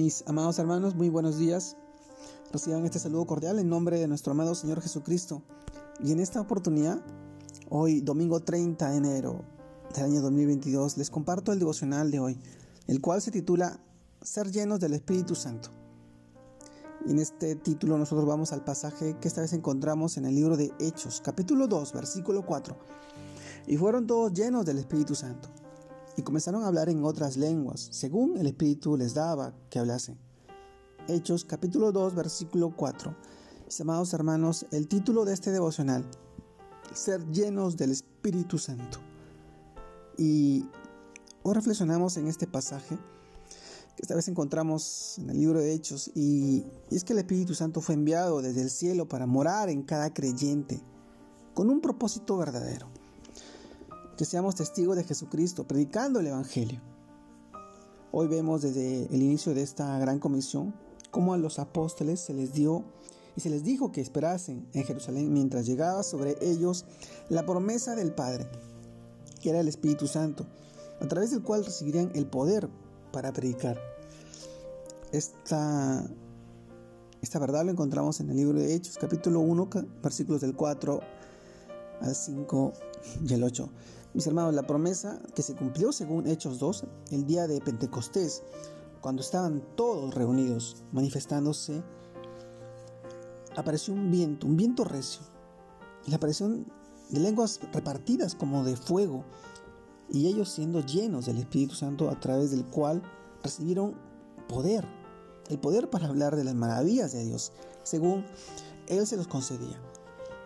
Mis amados hermanos, muy buenos días. Reciban este saludo cordial en nombre de nuestro amado Señor Jesucristo. Y en esta oportunidad, hoy domingo 30 de enero del año 2022, les comparto el devocional de hoy, el cual se titula Ser llenos del Espíritu Santo. Y en este título nosotros vamos al pasaje que esta vez encontramos en el libro de Hechos, capítulo 2, versículo 4. Y fueron todos llenos del Espíritu Santo y comenzaron a hablar en otras lenguas, según el Espíritu les daba que hablasen. Hechos capítulo 2 versículo 4. Mis amados hermanos, el título de este devocional, Ser llenos del Espíritu Santo. Y hoy reflexionamos en este pasaje que esta vez encontramos en el libro de Hechos y, y es que el Espíritu Santo fue enviado desde el cielo para morar en cada creyente con un propósito verdadero que seamos testigos de Jesucristo, predicando el Evangelio. Hoy vemos desde el inicio de esta gran comisión cómo a los apóstoles se les dio y se les dijo que esperasen en Jerusalén mientras llegaba sobre ellos la promesa del Padre, que era el Espíritu Santo, a través del cual recibirían el poder para predicar. Esta, esta verdad lo encontramos en el libro de Hechos, capítulo 1, versículos del 4 al 5 y el 8. Mis hermanos, la promesa que se cumplió según Hechos 2, el día de Pentecostés, cuando estaban todos reunidos manifestándose, apareció un viento, un viento recio, y la aparición de lenguas repartidas como de fuego, y ellos siendo llenos del Espíritu Santo a través del cual recibieron poder, el poder para hablar de las maravillas de Dios, según Él se los concedía.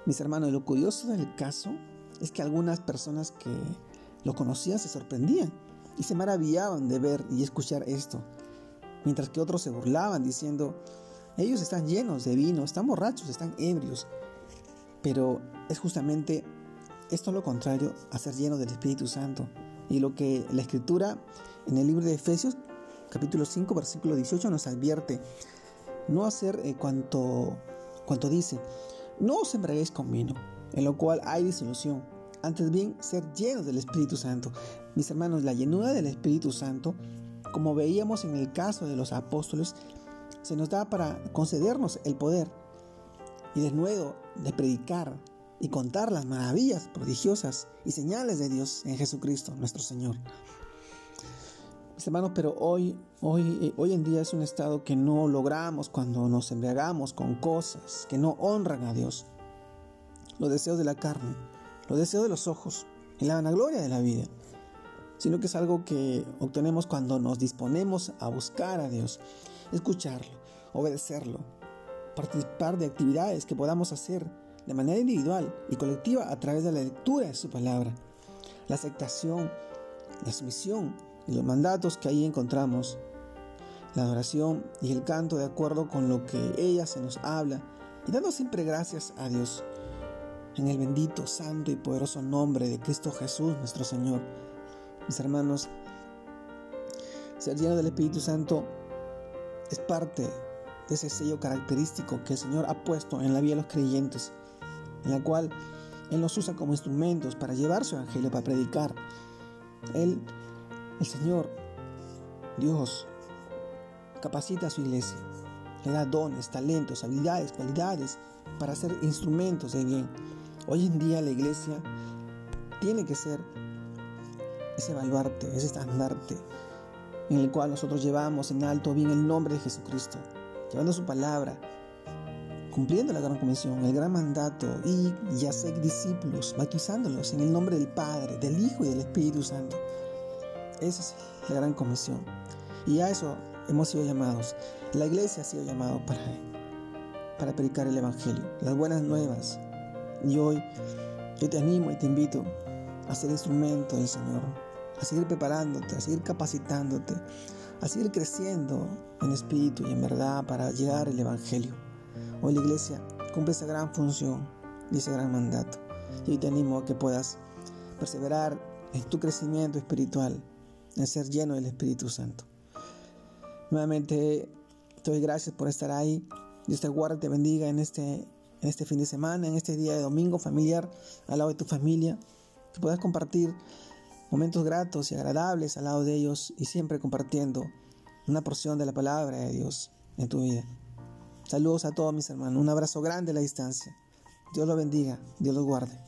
Mis hermanos, lo curioso del caso es que algunas personas que lo conocían se sorprendían y se maravillaban de ver y escuchar esto, mientras que otros se burlaban diciendo, ellos están llenos de vino, están borrachos, están ebrios. Pero es justamente esto lo contrario a ser lleno del Espíritu Santo. Y lo que la Escritura en el libro de Efesios, capítulo 5, versículo 18, nos advierte, no hacer eh, cuanto, cuanto dice, no os embriaguéis con vino en lo cual hay disolución. Antes bien, ser llenos del Espíritu Santo. Mis hermanos, la llenura del Espíritu Santo, como veíamos en el caso de los apóstoles, se nos da para concedernos el poder y desnudo de predicar y contar las maravillas prodigiosas y señales de Dios en Jesucristo, nuestro Señor. Mis hermanos, pero hoy, hoy, hoy en día es un estado que no logramos cuando nos embriagamos con cosas que no honran a Dios los deseos de la carne, los deseos de los ojos y la vanagloria de la vida, sino que es algo que obtenemos cuando nos disponemos a buscar a Dios, escucharlo, obedecerlo, participar de actividades que podamos hacer de manera individual y colectiva a través de la lectura de su palabra, la aceptación, la sumisión y los mandatos que ahí encontramos, la adoración y el canto de acuerdo con lo que ella se nos habla y dando siempre gracias a Dios en el bendito, santo y poderoso nombre de Cristo Jesús nuestro Señor. Mis hermanos, ser lleno del Espíritu Santo es parte de ese sello característico que el Señor ha puesto en la vida de los creyentes, en la cual Él nos usa como instrumentos para llevar su evangelio, para predicar. Él, el Señor, Dios, capacita a su iglesia, le da dones, talentos, habilidades, cualidades para ser instrumentos de bien. Hoy en día la iglesia tiene que ser ese baluarte, ese estandarte en el cual nosotros llevamos en alto bien el nombre de Jesucristo, llevando su palabra, cumpliendo la gran comisión, el gran mandato y ya ser discípulos, bautizándolos en el nombre del Padre, del Hijo y del Espíritu Santo. Esa es la gran comisión. Y a eso hemos sido llamados. La iglesia ha sido llamada para, para predicar el Evangelio, las buenas nuevas, y hoy yo te animo y te invito a ser instrumento del Señor, a seguir preparándote, a seguir capacitándote, a seguir creciendo en espíritu y en verdad para llegar al Evangelio. Hoy la iglesia cumple esa gran función y ese gran mandato. Y hoy te animo a que puedas perseverar en tu crecimiento espiritual, en ser lleno del Espíritu Santo. Nuevamente te doy gracias por estar ahí. Dios te guarde te bendiga en este en este fin de semana, en este día de domingo familiar, al lado de tu familia, que puedas compartir momentos gratos y agradables al lado de ellos y siempre compartiendo una porción de la palabra de Dios en tu vida. Saludos a todos mis hermanos. Un abrazo grande a la distancia. Dios los bendiga. Dios los guarde.